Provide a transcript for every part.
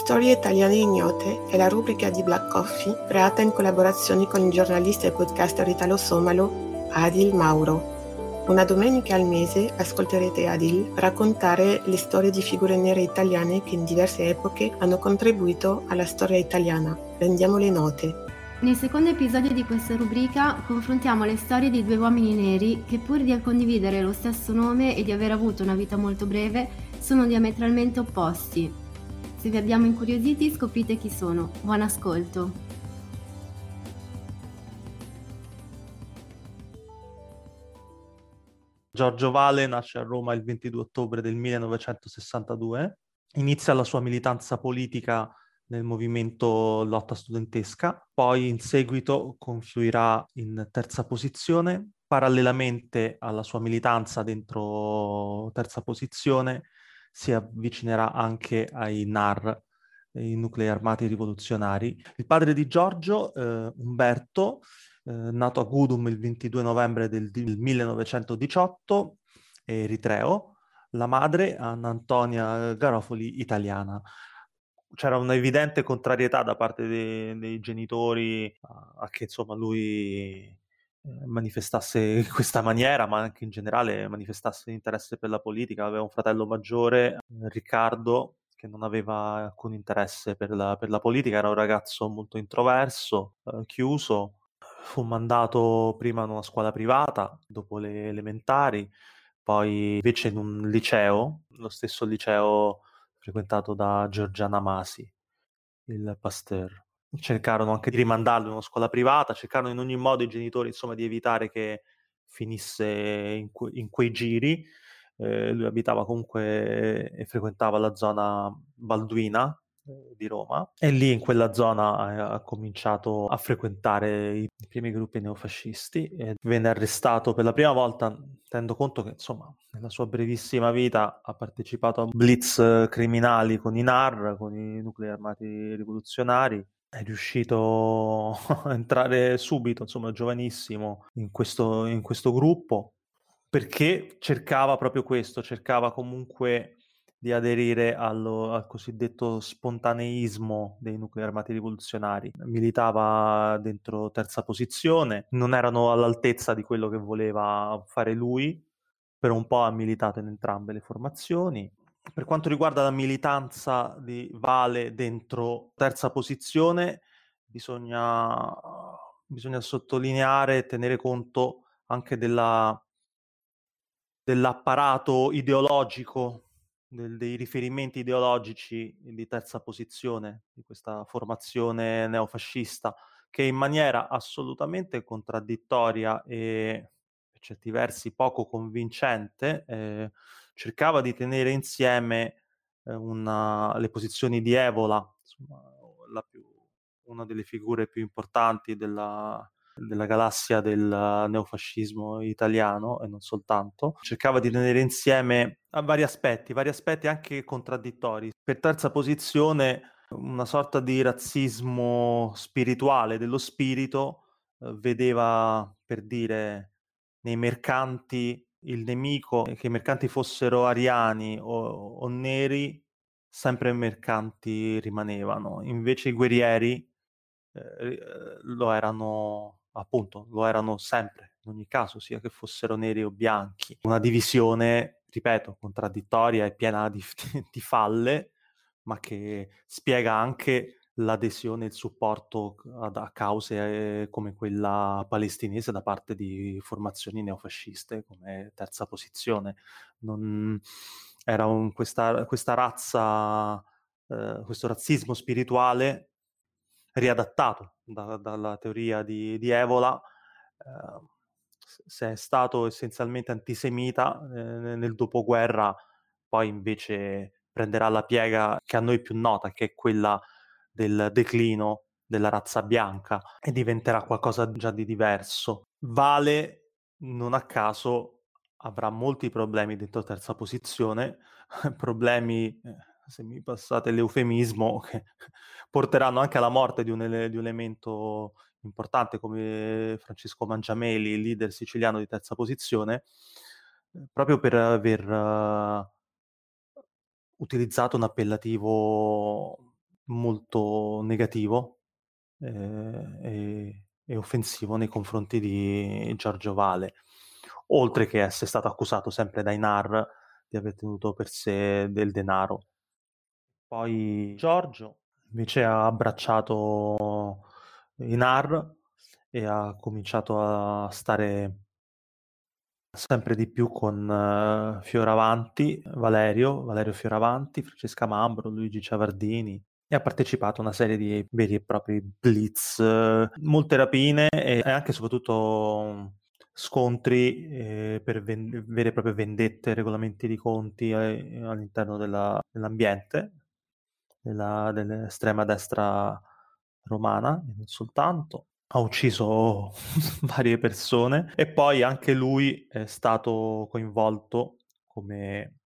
Storie italiane ignote è la rubrica di Black Coffee creata in collaborazione con il giornalista e podcaster italo-somalo Adil Mauro. Una domenica al mese ascolterete Adil raccontare le storie di figure nere italiane che in diverse epoche hanno contribuito alla storia italiana. Rendiamo le note. Nel secondo episodio di questa rubrica confrontiamo le storie di due uomini neri che pur di condividere lo stesso nome e di aver avuto una vita molto breve, sono diametralmente opposti. Se vi abbiamo incuriositi scoprite chi sono. Buon ascolto! Giorgio Vale nasce a Roma il 22 ottobre del 1962, inizia la sua militanza politica nel movimento lotta studentesca, poi in seguito confluirà in terza posizione, parallelamente alla sua militanza dentro terza posizione si avvicinerà anche ai NAR, i nuclei armati rivoluzionari. Il padre di Giorgio, eh, Umberto, eh, nato a Gudum il 22 novembre del, del 1918, è eritreo, la madre, Anna Antonia Garofoli, italiana c'era un'evidente contrarietà da parte dei, dei genitori a, a, che insomma lui manifestasse in questa maniera, ma anche in generale manifestasse interesse per la politica. Aveva un fratello maggiore, Riccardo, che non aveva alcun interesse per la, per la politica, era un ragazzo molto introverso, eh, chiuso. Fu mandato prima in una scuola privata, dopo le elementari, poi invece in un liceo, lo stesso liceo frequentato da Giorgiana Masi, il Pasteur. Cercarono anche di rimandarlo in una scuola privata, cercarono in ogni modo i genitori insomma, di evitare che finisse in, que- in quei giri. Eh, lui abitava comunque e frequentava la zona balduina, eh, di Roma e lì in quella zona ha, ha cominciato a frequentare i, i, primi gruppi neofascisti e venne arrestato per la prima volta, tenendo conto che insomma nella sua brevissima vita ha partecipato a blitz criminali con i NAR, con i nuclei armati rivoluzionari è riuscito a entrare subito, insomma, giovanissimo, in questo, in questo gruppo perché cercava proprio questo, cercava comunque di aderire allo, al cosiddetto spontaneismo dei nuclei armati rivoluzionari. Militava dentro terza posizione, non erano all'altezza di quello che voleva fare lui, per un po' ha militato in entrambe le formazioni. Per quanto riguarda la militanza di Vale dentro terza posizione, bisogna, bisogna sottolineare e tenere conto anche della, dell'apparato ideologico del, dei riferimenti ideologici di terza posizione di questa formazione neofascista che in maniera assolutamente contraddittoria e per certi versi poco convincente eh, cercava di tenere insieme eh, una, le posizioni di Evola, insomma, più, una delle figure più importanti della, della galassia del neofascismo italiano e non soltanto, cercava di tenere insieme vari aspetti, vari aspetti anche contraddittori. Per terza posizione una sorta di razzismo spirituale dello spirito eh, vedeva per dire nei mercanti il nemico che i mercanti fossero ariani o, o neri sempre mercanti rimanevano invece i guerrieri eh, lo erano appunto lo erano sempre, in ogni caso, sia che fossero neri o bianchi. Una divisione, ripeto, contraddittoria e piena di, di falle, ma che spiega anche l'adesione e il supporto a, a cause eh, come quella palestinese da parte di formazioni neofasciste come terza posizione. Non, era un, questa, questa razza, eh, questo razzismo spirituale riadattato da, dalla teoria di, di Evola, eh, se è stato essenzialmente antisemita eh, nel dopoguerra, poi invece prenderà la piega che a noi più nota, che è quella del declino della razza bianca e diventerà qualcosa già di diverso. Vale, non a caso, avrà molti problemi dentro terza posizione, problemi eh, se mi passate l'eufemismo, che porteranno anche alla morte di un, ele- di un elemento importante come Francesco Mangiameli, leader siciliano di terza posizione, eh, proprio per aver uh, utilizzato un appellativo molto negativo eh, e, e, offensivo nei confronti di Giorgio Vale, oltre che essere stato accusato sempre dai NAR di aver tenuto per sé del denaro. Poi Giorgio invece ha abbracciato i NAR e ha cominciato a stare sempre di più con uh, Fioravanti, Valerio, Valerio Fioravanti, Francesca Mambro, Luigi Ciavardini e ha partecipato a una serie di veri e propri blitz, molte rapine e anche e soprattutto scontri eh, per ven- vere e proprie vendette, regolamenti di conti eh, all'interno della, dell'ambiente della, dell'estrema destra romana, non soltanto. Ha ucciso varie persone e poi anche lui è stato coinvolto come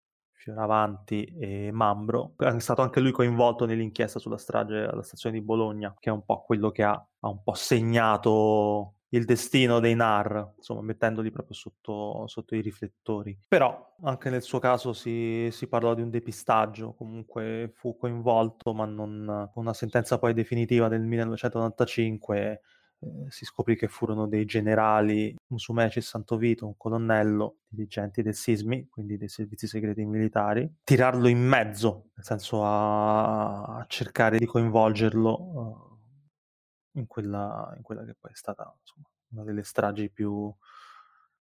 Fioravanti e Mambro, è stato anche lui coinvolto nell'inchiesta sulla strage alla stazione di Bologna, che è un po' quello che ha, ha un po' segnato il destino dei NAR, insomma, mettendoli proprio sotto, sotto i riflettori. Però anche nel suo caso si, si, parlò di un depistaggio, comunque fu coinvolto, ma non una sentenza poi definitiva del 1995 eh, si scoprì che furono dei generali Musumeci e Santovito, un colonnello, dirigenti del SISMI, quindi dei servizi segreti militari, tirarlo in mezzo, nel senso a, a cercare di coinvolgerlo uh, in, quella, in, quella, che poi è stata insomma, una delle stragi più,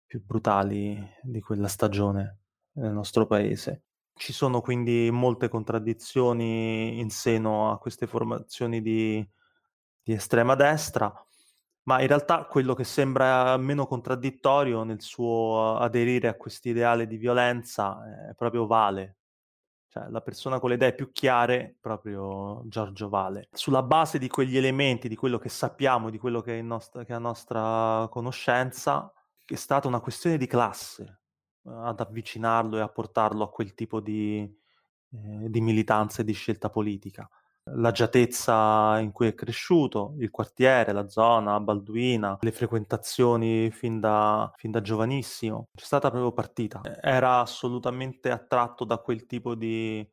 più brutali di quella stagione nel nostro paese. Ci sono quindi molte contraddizioni in seno a queste formazioni di, di estrema destra ma in realtà quello che sembra meno contraddittorio nel suo aderire a questo ideale di violenza è proprio Vale, cioè la persona con le idee più chiare, proprio Giorgio Vale. Sulla base di quegli elementi, di quello che sappiamo, di quello che è, nostra, che è a nostra conoscenza, è stata una questione di classe eh, ad avvicinarlo e a portarlo a quel tipo di, eh, di militanza e di scelta politica l'agiatezza in cui è cresciuto, il quartiere, la zona, Balduina, le frequentazioni fin da, fin da giovanissimo. C'è stata proprio partita. Era assolutamente attratto da quel tipo di,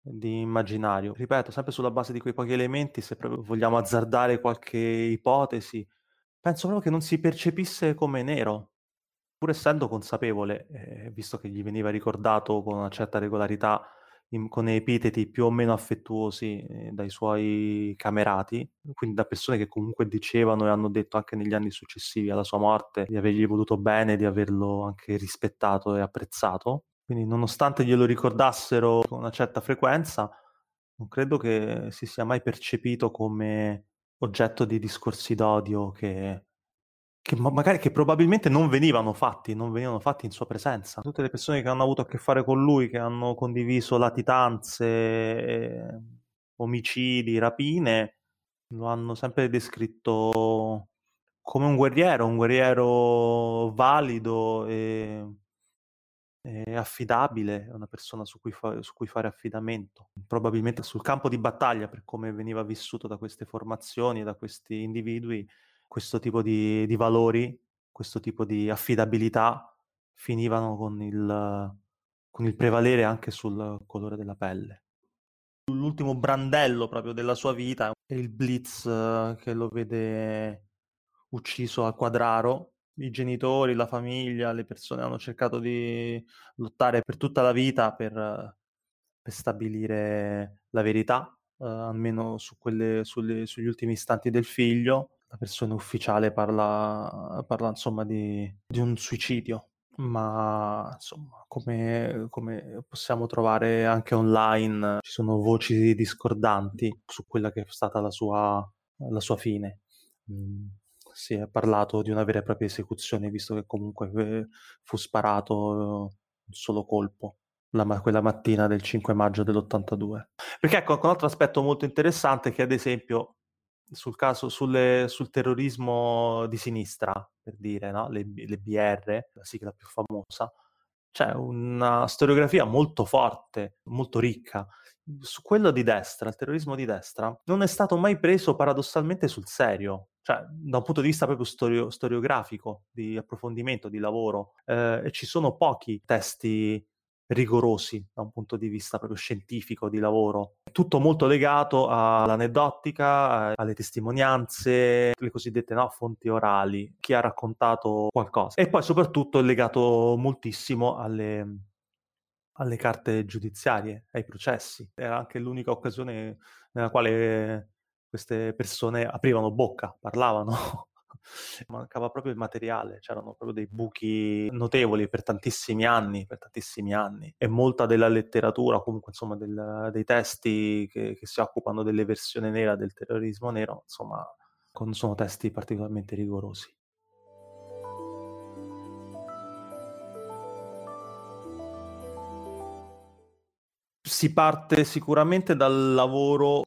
di immaginario. Ripeto, sempre sulla base di quei pochi elementi, se proprio vogliamo azzardare qualche ipotesi, penso proprio che non si percepisse come nero, pur essendo consapevole, eh, visto che gli veniva ricordato con una certa regolarità in, con epiteti più o meno affettuosi eh, dai suoi camerati, quindi da persone che comunque dicevano e hanno detto anche negli anni successivi alla sua morte di avergli voluto bene, di averlo anche rispettato e apprezzato. Quindi nonostante glielo ricordassero con una certa frequenza, non credo che si sia mai percepito come oggetto di discorsi d'odio che che magari che probabilmente non venivano fatti, non venivano fatti in sua presenza. Tutte le persone che hanno avuto a che fare con lui, che hanno condiviso latitanze, eh, omicidi, rapine, lo hanno sempre descritto come un guerriero, un guerriero valido e, e affidabile, una persona su cui, fa, su cui fare affidamento. Probabilmente sul campo di battaglia, per come veniva vissuto da queste formazioni, da questi individui, questo tipo di, di valori, questo tipo di affidabilità finivano con il, con il prevalere anche sul colore della pelle. L'ultimo brandello proprio della sua vita è il blitz eh, che lo vede ucciso a Quadraro. I genitori, la famiglia, le persone hanno cercato di lottare per tutta la vita per, per stabilire la verità, eh, almeno su quelle, sulle, sugli ultimi istanti del figlio la versione ufficiale parla, parla insomma di, di, un suicidio, ma insomma come, come, possiamo trovare anche online ci sono voci discordanti su quella che è stata la sua, la sua fine. Mm, si è parlato di una vera e propria esecuzione, visto che comunque eh, fu sparato un solo colpo. La, quella mattina del 5 maggio dell'82. Perché ecco, un altro aspetto molto interessante è che ad esempio sul caso sulle, sul terrorismo di sinistra, per dire, no? le, le BR, la sigla più famosa, c'è una storiografia molto forte, molto ricca. Su quello di destra, il terrorismo di destra, non è stato mai preso paradossalmente sul serio, cioè da un punto di vista proprio storio, storiografico, di approfondimento, di lavoro, eh, e ci sono pochi testi rigorosi da un punto di vista proprio scientifico di lavoro tutto molto legato all'aneddotica, alle testimonianze, le cosiddette no, fonti orali, chi ha raccontato qualcosa. E poi soprattutto è legato moltissimo alle, alle carte giudiziarie, ai processi. Era anche l'unica occasione nella quale queste persone aprivano bocca, parlavano. Mancava proprio il materiale, c'erano proprio dei buchi notevoli per tantissimi anni, per tantissimi anni. E molta della letteratura, comunque insomma del, dei testi che, che si occupano dell'eversione nera, del terrorismo nero, insomma, sono testi particolarmente rigorosi. Si parte sicuramente dal lavoro,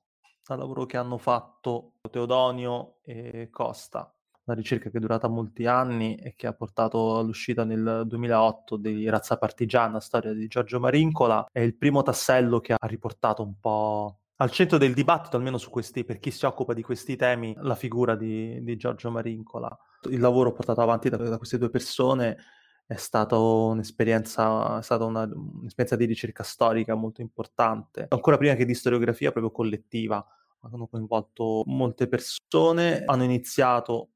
dal lavoro che hanno fatto Teodonio e Costa, una ricerca che è durata molti anni e che ha portato all'uscita nel 2008 di Razza Partigiana, storia di Giorgio Marincola, è il primo tassello che ha riportato un po' al centro del dibattito, almeno questi, per chi si occupa di questi temi, la figura di, di Giorgio Marincola. Il lavoro portato avanti da, da queste due persone è stata un'esperienza, è stata una, un'esperienza di ricerca storica molto importante, ancora prima che di storiografia proprio collettiva. Hanno coinvolto molte persone, hanno iniziato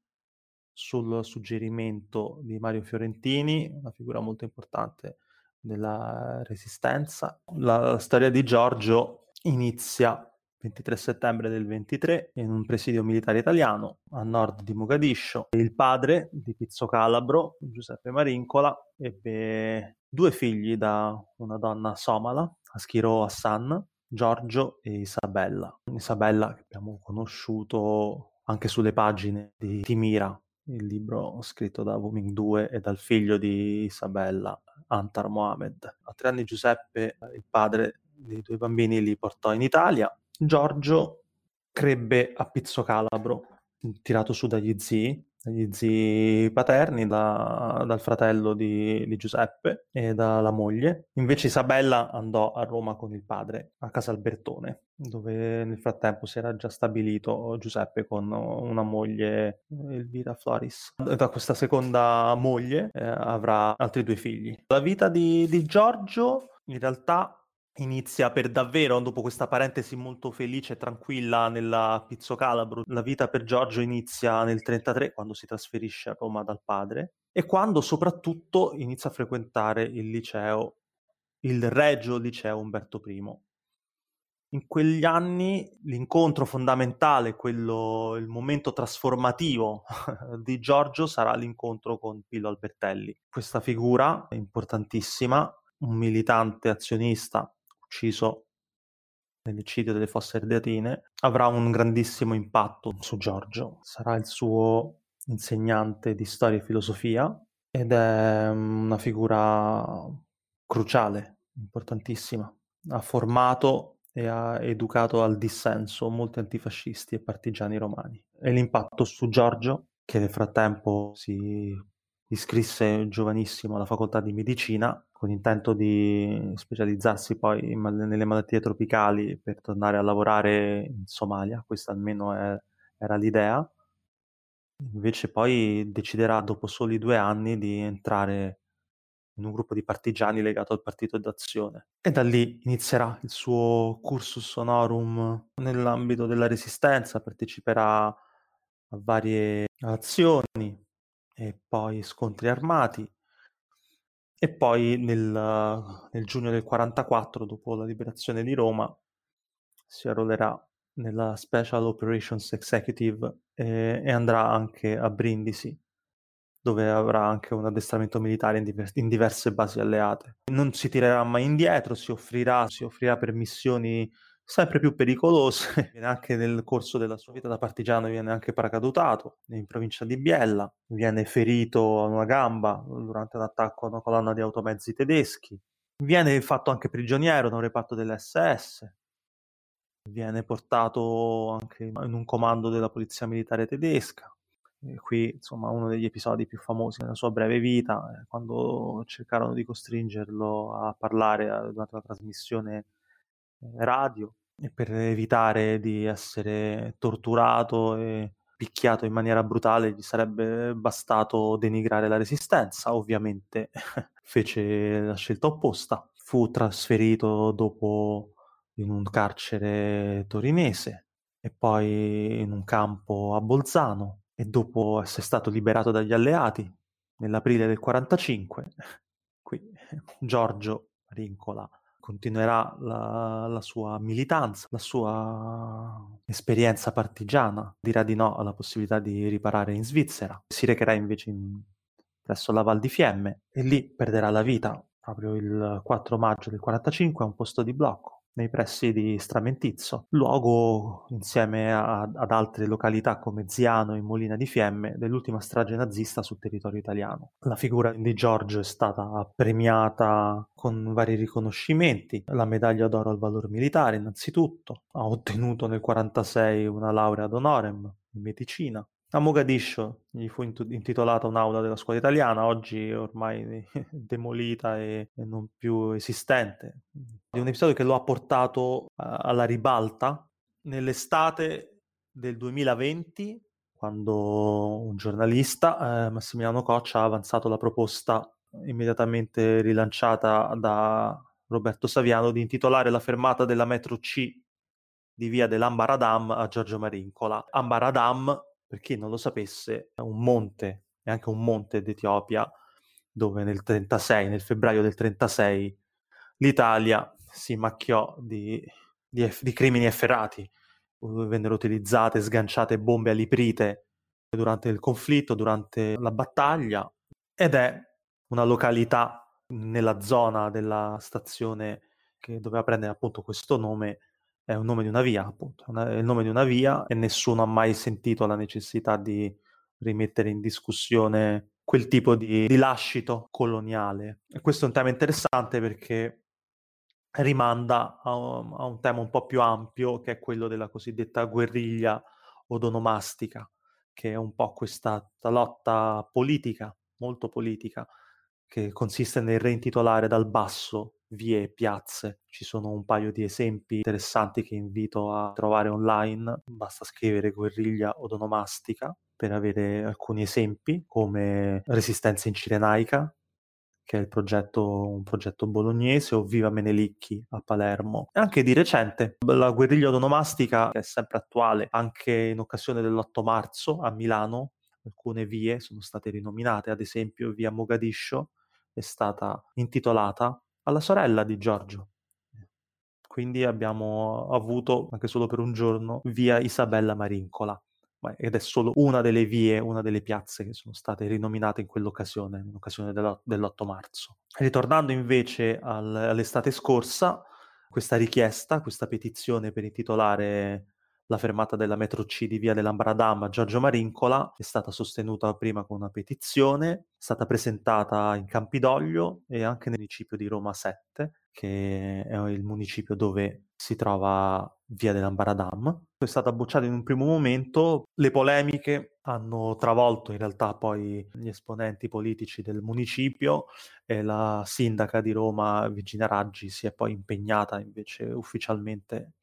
sul suggerimento di Mario Fiorentini, una figura molto importante della resistenza. La storia di Giorgio inizia 23 settembre del 23 in un presidio militare italiano a nord di Mogadiscio. Il padre di Pizzo Calabro, Giuseppe Marincola, ebbe due figli da una donna somala, Aschiro Hassan, Giorgio e Isabella. Isabella che abbiamo conosciuto anche sulle pagine di Timira, il libro scritto da Wuming 2 e dal figlio di Isabella, Antar Mohamed. A tre anni Giuseppe, il padre dei due bambini, li portò in Italia. Giorgio crebbe a Pizzo Calabro, tirato su dagli zii, dagli zii paterni, da, dal fratello di, di, Giuseppe e dalla moglie. Invece Isabella andò a Roma con il padre, a Casa Albertone, dove nel frattempo si era già stabilito Giuseppe con una moglie, Elvira Floris. Da questa seconda moglie eh, avrà altri due figli. La vita di, di Giorgio in realtà inizia per davvero, dopo questa parentesi molto felice e tranquilla nella Pizzo Calabro, la vita per Giorgio inizia nel 1933 quando si trasferisce a Roma dal padre e quando soprattutto inizia a frequentare il liceo, il Regio Liceo Umberto I. In quegli anni l'incontro fondamentale, quello, il momento trasformativo di Giorgio sarà l'incontro con Pillo Albertelli. Questa figura importantissima, un militante azionista ucciso nell'eccidio delle fosse ardeatine, avrà un grandissimo impatto su Giorgio. Sarà il suo insegnante di storia e filosofia ed è una figura cruciale, importantissima. Ha formato e ha educato al dissenso molti antifascisti e partigiani romani. E l'impatto su Giorgio, che nel frattempo si iscrisse giovanissimo alla facoltà di medicina con intento di specializzarsi poi in, nelle malattie tropicali per tornare a lavorare in Somalia, questa almeno è, era l'idea. Invece poi deciderà dopo soli due anni di entrare in un gruppo di partigiani legato al partito d'azione e da lì inizierà il suo cursus honorum nell'ambito della resistenza, parteciperà a varie azioni, e poi scontri armati. E poi nel, nel giugno del 44, dopo la liberazione di Roma, si arruolerà nella Special Operations Executive e, e, andrà anche a Brindisi, dove avrà anche un addestramento militare in, diver- in, diverse basi alleate. Non si tirerà mai indietro, si offrirà, si offrirà per missioni sempre più pericolose. Viene anche nel corso della sua vita da partigiano viene anche paracadutato in provincia di Biella, viene ferito a una gamba durante un attacco a una colonna di automezzi tedeschi, viene fatto anche prigioniero da un reparto dell'SS, viene portato anche in un comando della polizia militare tedesca. E qui, insomma, uno degli episodi più famosi nella sua breve vita, quando cercarono di costringerlo a parlare durante una trasmissione eh, radio per evitare di essere torturato e picchiato in maniera brutale gli sarebbe bastato denigrare la resistenza. Ovviamente fece la scelta opposta, fu trasferito dopo in un carcere torinese e poi in un campo a Bolzano e dopo essere stato liberato dagli alleati nell'aprile del 45, qui Giorgio Rincola continuerà la, la, sua militanza, la sua esperienza partigiana, dirà di no alla possibilità di riparare in Svizzera, si recherà invece in, presso la Val di Fiemme e lì perderà la vita. Proprio il 4 maggio del 45 a un posto di blocco nei pressi di Stramentizzo, luogo insieme a, ad altre località come Ziano e Molina di Fiemme dell'ultima strage nazista sul territorio italiano. La figura di Giorgio è stata premiata con vari riconoscimenti, la medaglia d'oro al valore militare innanzitutto, ha ottenuto nel 1946 una laurea ad honorem in medicina, a Mogadiscio gli fu intitolata un'aula della scuola italiana, oggi ormai demolita e, non più esistente. È un episodio che lo ha portato alla ribalta nell'estate del 2020, quando un giornalista, eh, Massimiliano Coccia, ha avanzato la proposta immediatamente rilanciata da Roberto Saviano di intitolare la fermata della metro C di via dell'Ambaradam a Giorgio Marincola. Ambaradam per chi non lo sapesse, è un monte, è anche un monte d'Etiopia, dove nel 36, nel febbraio del 36, l'Italia si macchiò di, di, di crimini efferati. Vennero utilizzate, sganciate bombe aliprite durante il conflitto, durante la battaglia, ed è una località nella zona della stazione che doveva prendere appunto questo nome è un nome di una via, appunto, è il nome di una via e nessuno ha mai sentito la necessità di rimettere in discussione quel tipo di, di lascito coloniale. E questo è un tema interessante perché rimanda a a un, tema un po' più ampio che è quello della cosiddetta guerriglia odonomastica, che è un po' questa lotta politica, molto politica, che consiste nel reintitolare dal basso vie e piazze. Ci sono un paio di esempi interessanti che invito a trovare online, basta scrivere guerriglia odonomastica per avere alcuni esempi come Resistenza in Cirenaica, che è progetto, un progetto bolognese, o Viva Menelicchi a Palermo. E anche di recente, la guerriglia odonomastica è sempre attuale, anche in occasione dell'8 marzo a Milano, alcune vie sono state rinominate, ad esempio via Mogadiscio è stata intitolata alla sorella di Giorgio. Quindi abbiamo avuto, anche solo per un giorno, via Isabella Marincola. Ed è solo una delle vie, una delle piazze che sono state rinominate in quell'occasione, in occasione dell'8 marzo. Ritornando invece al, all'estate scorsa, questa richiesta, questa petizione per intitolare la fermata della metro C di via dell'Ambradam a Giorgio Marincola è stata sostenuta prima con una petizione, è stata presentata in Campidoglio e anche nel municipio di Roma 7, che è il municipio dove si trova via dell'Ambaradam. È stata bocciata in un primo momento, le polemiche hanno travolto in realtà poi gli esponenti politici del municipio e la sindaca di Roma Virginia Raggi si è poi impegnata invece ufficialmente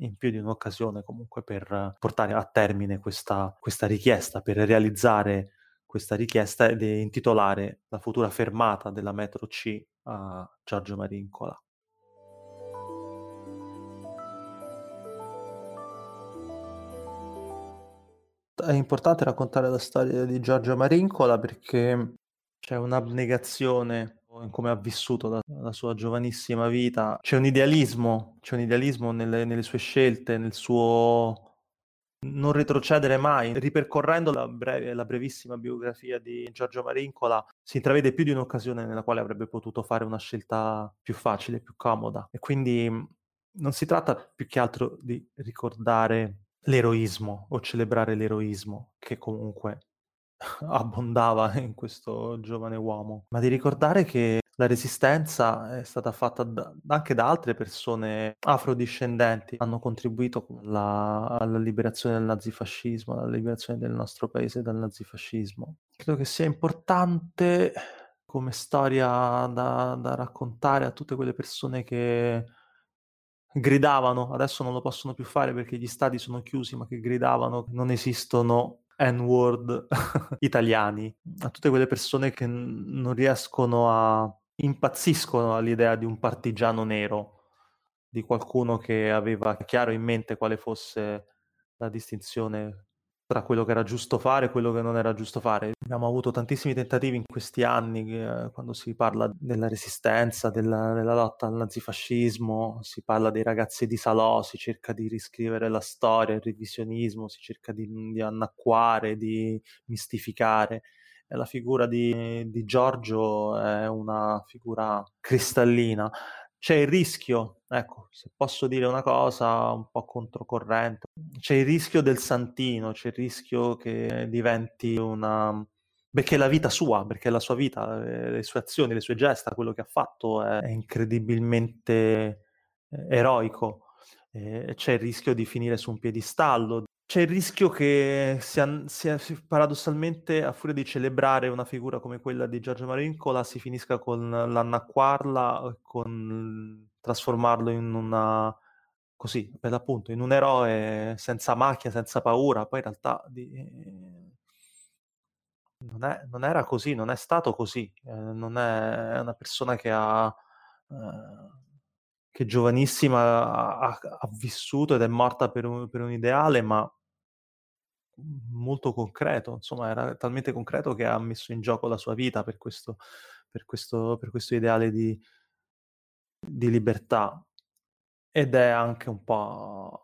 in più di un'occasione comunque per portare a termine questa, questa richiesta, per realizzare questa richiesta ed intitolare la futura fermata della metro C a Giorgio Marincola. È importante raccontare la storia di Giorgio Marincola perché c'è un'abnegazione in come ha vissuto la, la, sua giovanissima vita. C'è un idealismo, c'è un idealismo nelle, nelle sue scelte, nel suo non retrocedere mai. Ripercorrendo la, breve, la, brevissima biografia di Giorgio Marincola, si intravede più di un'occasione nella quale avrebbe potuto fare una scelta più facile, più comoda. E quindi non si tratta più che altro di ricordare l'eroismo o celebrare l'eroismo, che comunque abbondava in questo giovane uomo, ma di ricordare che la resistenza è stata fatta da, anche da altre persone afrodiscendenti, hanno contribuito alla, alla liberazione del nazifascismo, alla liberazione del nostro paese dal nazifascismo. Credo che sia importante come storia da, da raccontare a tutte quelle persone che gridavano, adesso non lo possono più fare perché gli stadi sono chiusi, ma che gridavano non esistono N-word italiani, a tutte quelle persone che non riescono a impazziscono all'idea di un partigiano nero, di qualcuno che aveva chiaro in mente quale fosse la distinzione tra quello che era giusto fare e quello che non era giusto fare. Abbiamo avuto tantissimi tentativi in questi anni, eh, quando si parla della resistenza, della, della, lotta al nazifascismo, si parla dei ragazzi di Salò, si cerca di riscrivere la storia, il revisionismo, si cerca di, di annacquare, di mistificare. E la figura di, di Giorgio è una figura cristallina c'è il rischio, ecco, se posso dire una cosa un po' controcorrente, c'è il rischio del santino, c'è il rischio che diventi una... perché è la vita sua, perché è la sua vita, le sue azioni, le sue gesta, quello che ha fatto è incredibilmente eh, eroico. c'è il rischio di finire su un piedistallo, c'è il rischio che sia, sia, paradossalmente, a furia di celebrare una figura come quella di Giorgio Marincola, si finisca con l'annacquarla, con trasformarlo in una, così, per l'appunto, in un eroe senza macchia, senza paura. Poi in realtà di, non, è, non, era così, non è stato così. Eh, non è una persona che ha... Eh, che giovanissima ha, ha, vissuto ed è morta per un, per un ideale, ma molto concreto, insomma era talmente concreto che ha messo in gioco la sua vita per questo, per questo, per questo ideale di, di libertà ed è anche un po'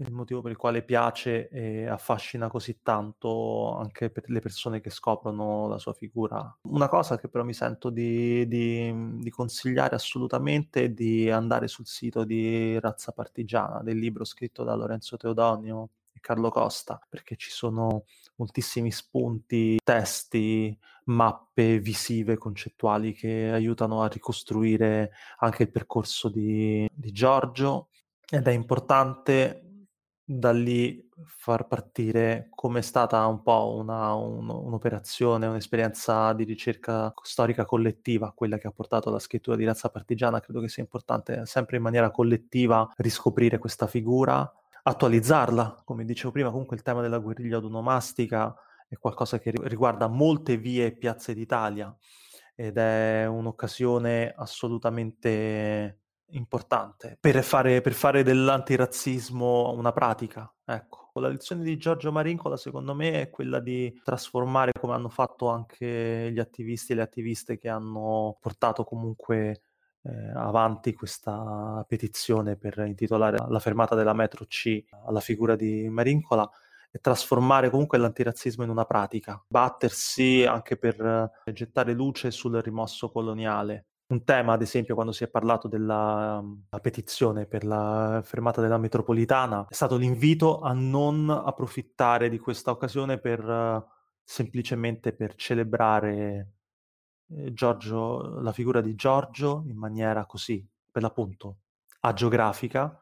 il motivo per il quale piace e affascina così tanto anche per le persone che scoprono la sua figura. Una cosa che però mi sento di, di, di consigliare assolutamente è di andare sul sito di Razza Partigiana, del libro scritto da Lorenzo Teodonio Carlo Costa, perché ci sono moltissimi spunti, testi, mappe visive, concettuali che aiutano a ricostruire anche il percorso di, di Giorgio ed è importante da lì far partire come è stata un po' una, un, un'operazione, un'esperienza di ricerca storica collettiva, quella che ha portato alla scrittura di Razza Partigiana. Credo che sia importante sempre in maniera collettiva riscoprire questa figura attualizzarla. Come dicevo prima, comunque il tema della guerriglia autonomastica è qualcosa che riguarda molte vie e piazze d'Italia ed è un'occasione assolutamente importante per fare, per fare dell'antirazzismo una pratica. Ecco, la lezione di Giorgio Marincola secondo me è quella di trasformare come hanno fatto anche gli attivisti e le attiviste che hanno portato comunque eh, avanti questa petizione per intitolare la fermata della metro C alla figura di Marincola e trasformare comunque l'antirazzismo in una pratica, battersi anche per eh, gettare luce sul rimosso coloniale. Un tema, ad esempio, quando si è parlato della petizione per la fermata della metropolitana, è stato l'invito a non approfittare di questa occasione per uh, semplicemente per celebrare eh, Giorgio, la figura di Giorgio in maniera così, per l'appunto, agiografica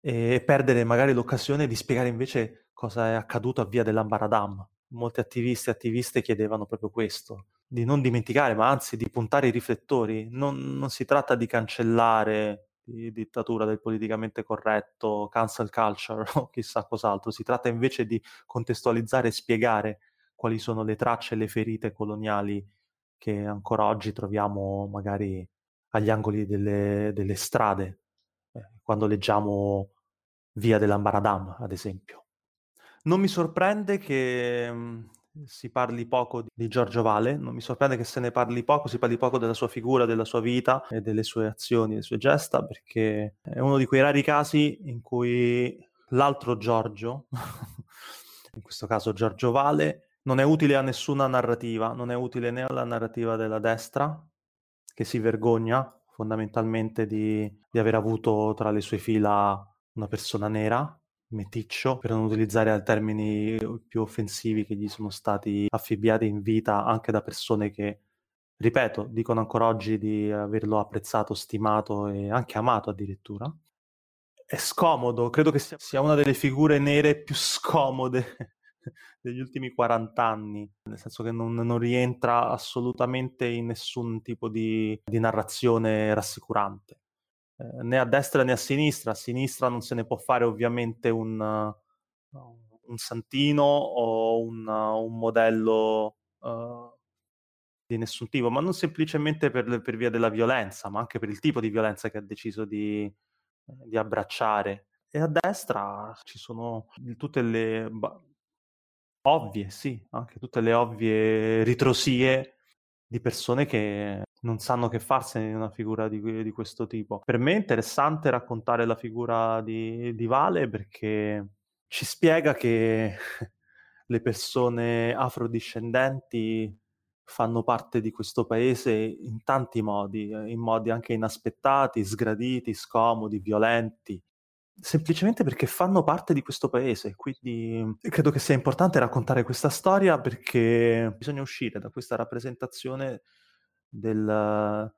e perdere magari l'occasione di spiegare invece cosa è accaduto a Via dell'Ambaradam. Molti attivisti e attiviste chiedevano proprio questo, di non dimenticare, ma anzi di puntare i riflettori. Non, non si tratta di cancellare di dittatura del politicamente corretto, cancel culture o chissà cos'altro, si tratta invece di contestualizzare e spiegare quali sono le tracce e le ferite coloniali che ancora oggi troviamo magari agli angoli delle, delle strade, eh, quando leggiamo Via dell'Ambaradam, ad esempio. Non mi sorprende che mhmm, si parli poco di Giorgio Vale, non mi sorprende che se ne parli poco, si parli poco della sua figura, della sua vita e delle sue azioni, delle sue gesta, perché è uno di quei rari casi in cui l'altro Giorgio, in questo caso Giorgio Vale, non è utile a nessuna narrativa, non è utile né alla narrativa della destra, che si vergogna fondamentalmente di, di aver avuto tra le sue fila una persona nera, meticcio, per non utilizzare termini più offensivi che gli sono stati affibbiati in vita anche da persone che, ripeto, dicono ancora oggi di averlo apprezzato, stimato e anche amato addirittura. È scomodo, credo che sia una delle figure nere più scomode degli ultimi 40 anni, nel senso che non, non rientra assolutamente in nessun tipo di, di narrazione rassicurante, eh, né a destra né a sinistra. A sinistra non se ne può fare ovviamente un, un santino o un, un modello uh, di nessun tipo, ma non semplicemente per, per, via della violenza, ma anche per il tipo di violenza che ha deciso di, di abbracciare. E a destra ci sono tutte le ovvie, sì, anche tutte le ovvie ritrosie di persone che non sanno che farsene di una figura di, di, questo tipo. Per me è interessante raccontare la figura di, di Vale perché ci spiega che le persone afrodiscendenti fanno parte di questo paese in tanti modi, in modi anche inaspettati, sgraditi, scomodi, violenti, semplicemente perché fanno parte di questo paese. Quindi credo che sia importante raccontare questa storia perché bisogna uscire da questa rappresentazione del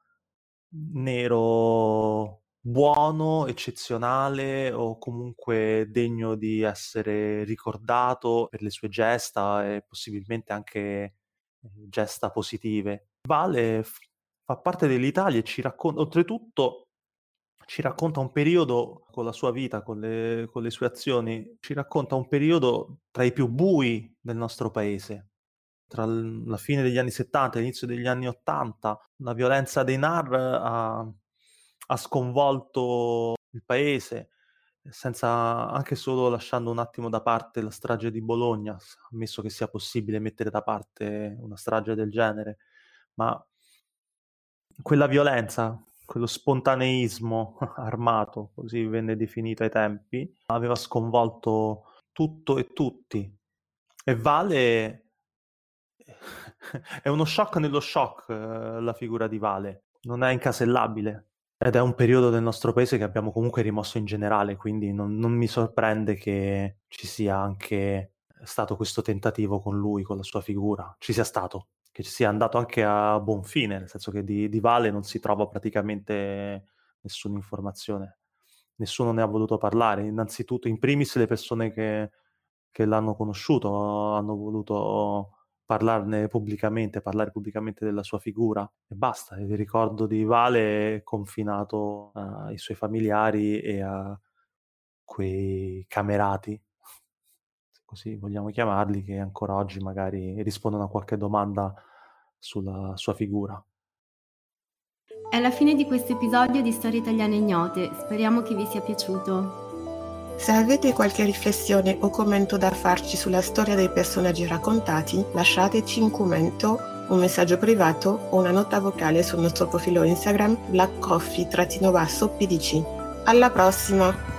nero buono, eccezionale o comunque degno di essere ricordato per le sue gesta e possibilmente anche eh, gesta positive. Vale fa parte dell'Italia e ci racconta, oltretutto ci racconta un periodo con la sua vita, con le, con le sue azioni, ci racconta un periodo tra i più bui del nostro paese, tra la fine degli anni 70 e l'inizio degli anni 80, la violenza dei NAR ha, ha sconvolto il paese, senza anche solo lasciando un attimo da parte la strage di Bologna, ammesso che sia possibile mettere da parte una strage del genere, ma quella violenza, quello spontaneismo armato, così venne definito ai tempi, aveva sconvolto tutto e tutti. E Vale è uno shock nello shock eh, la figura di Vale, non è incasellabile. Ed è un periodo del nostro paese che abbiamo comunque rimosso in generale, quindi non, non mi sorprende che ci sia anche stato questo tentativo con lui, con la sua figura, ci sia stato che sia andato anche a buon fine, nel senso che di, di Vale non si trova praticamente nessuna informazione, nessuno ne ha voluto parlare. Innanzitutto, in primis, le persone che, che l'hanno conosciuto hanno voluto parlarne pubblicamente, parlare pubblicamente della sua figura e basta. Il ricordo di Vale è confinato ai suoi familiari e a quei camerati così vogliamo chiamarli, che ancora oggi magari rispondono a qualche domanda sulla sua figura. È la fine di questo episodio di Storie Italiane Ignote, speriamo che vi sia piaciuto. Se avete qualche riflessione o commento da farci sulla storia dei personaggi raccontati, lasciateci un commento, un messaggio privato o una nota vocale sul nostro profilo Instagram blackcoffee-pdc. Alla prossima!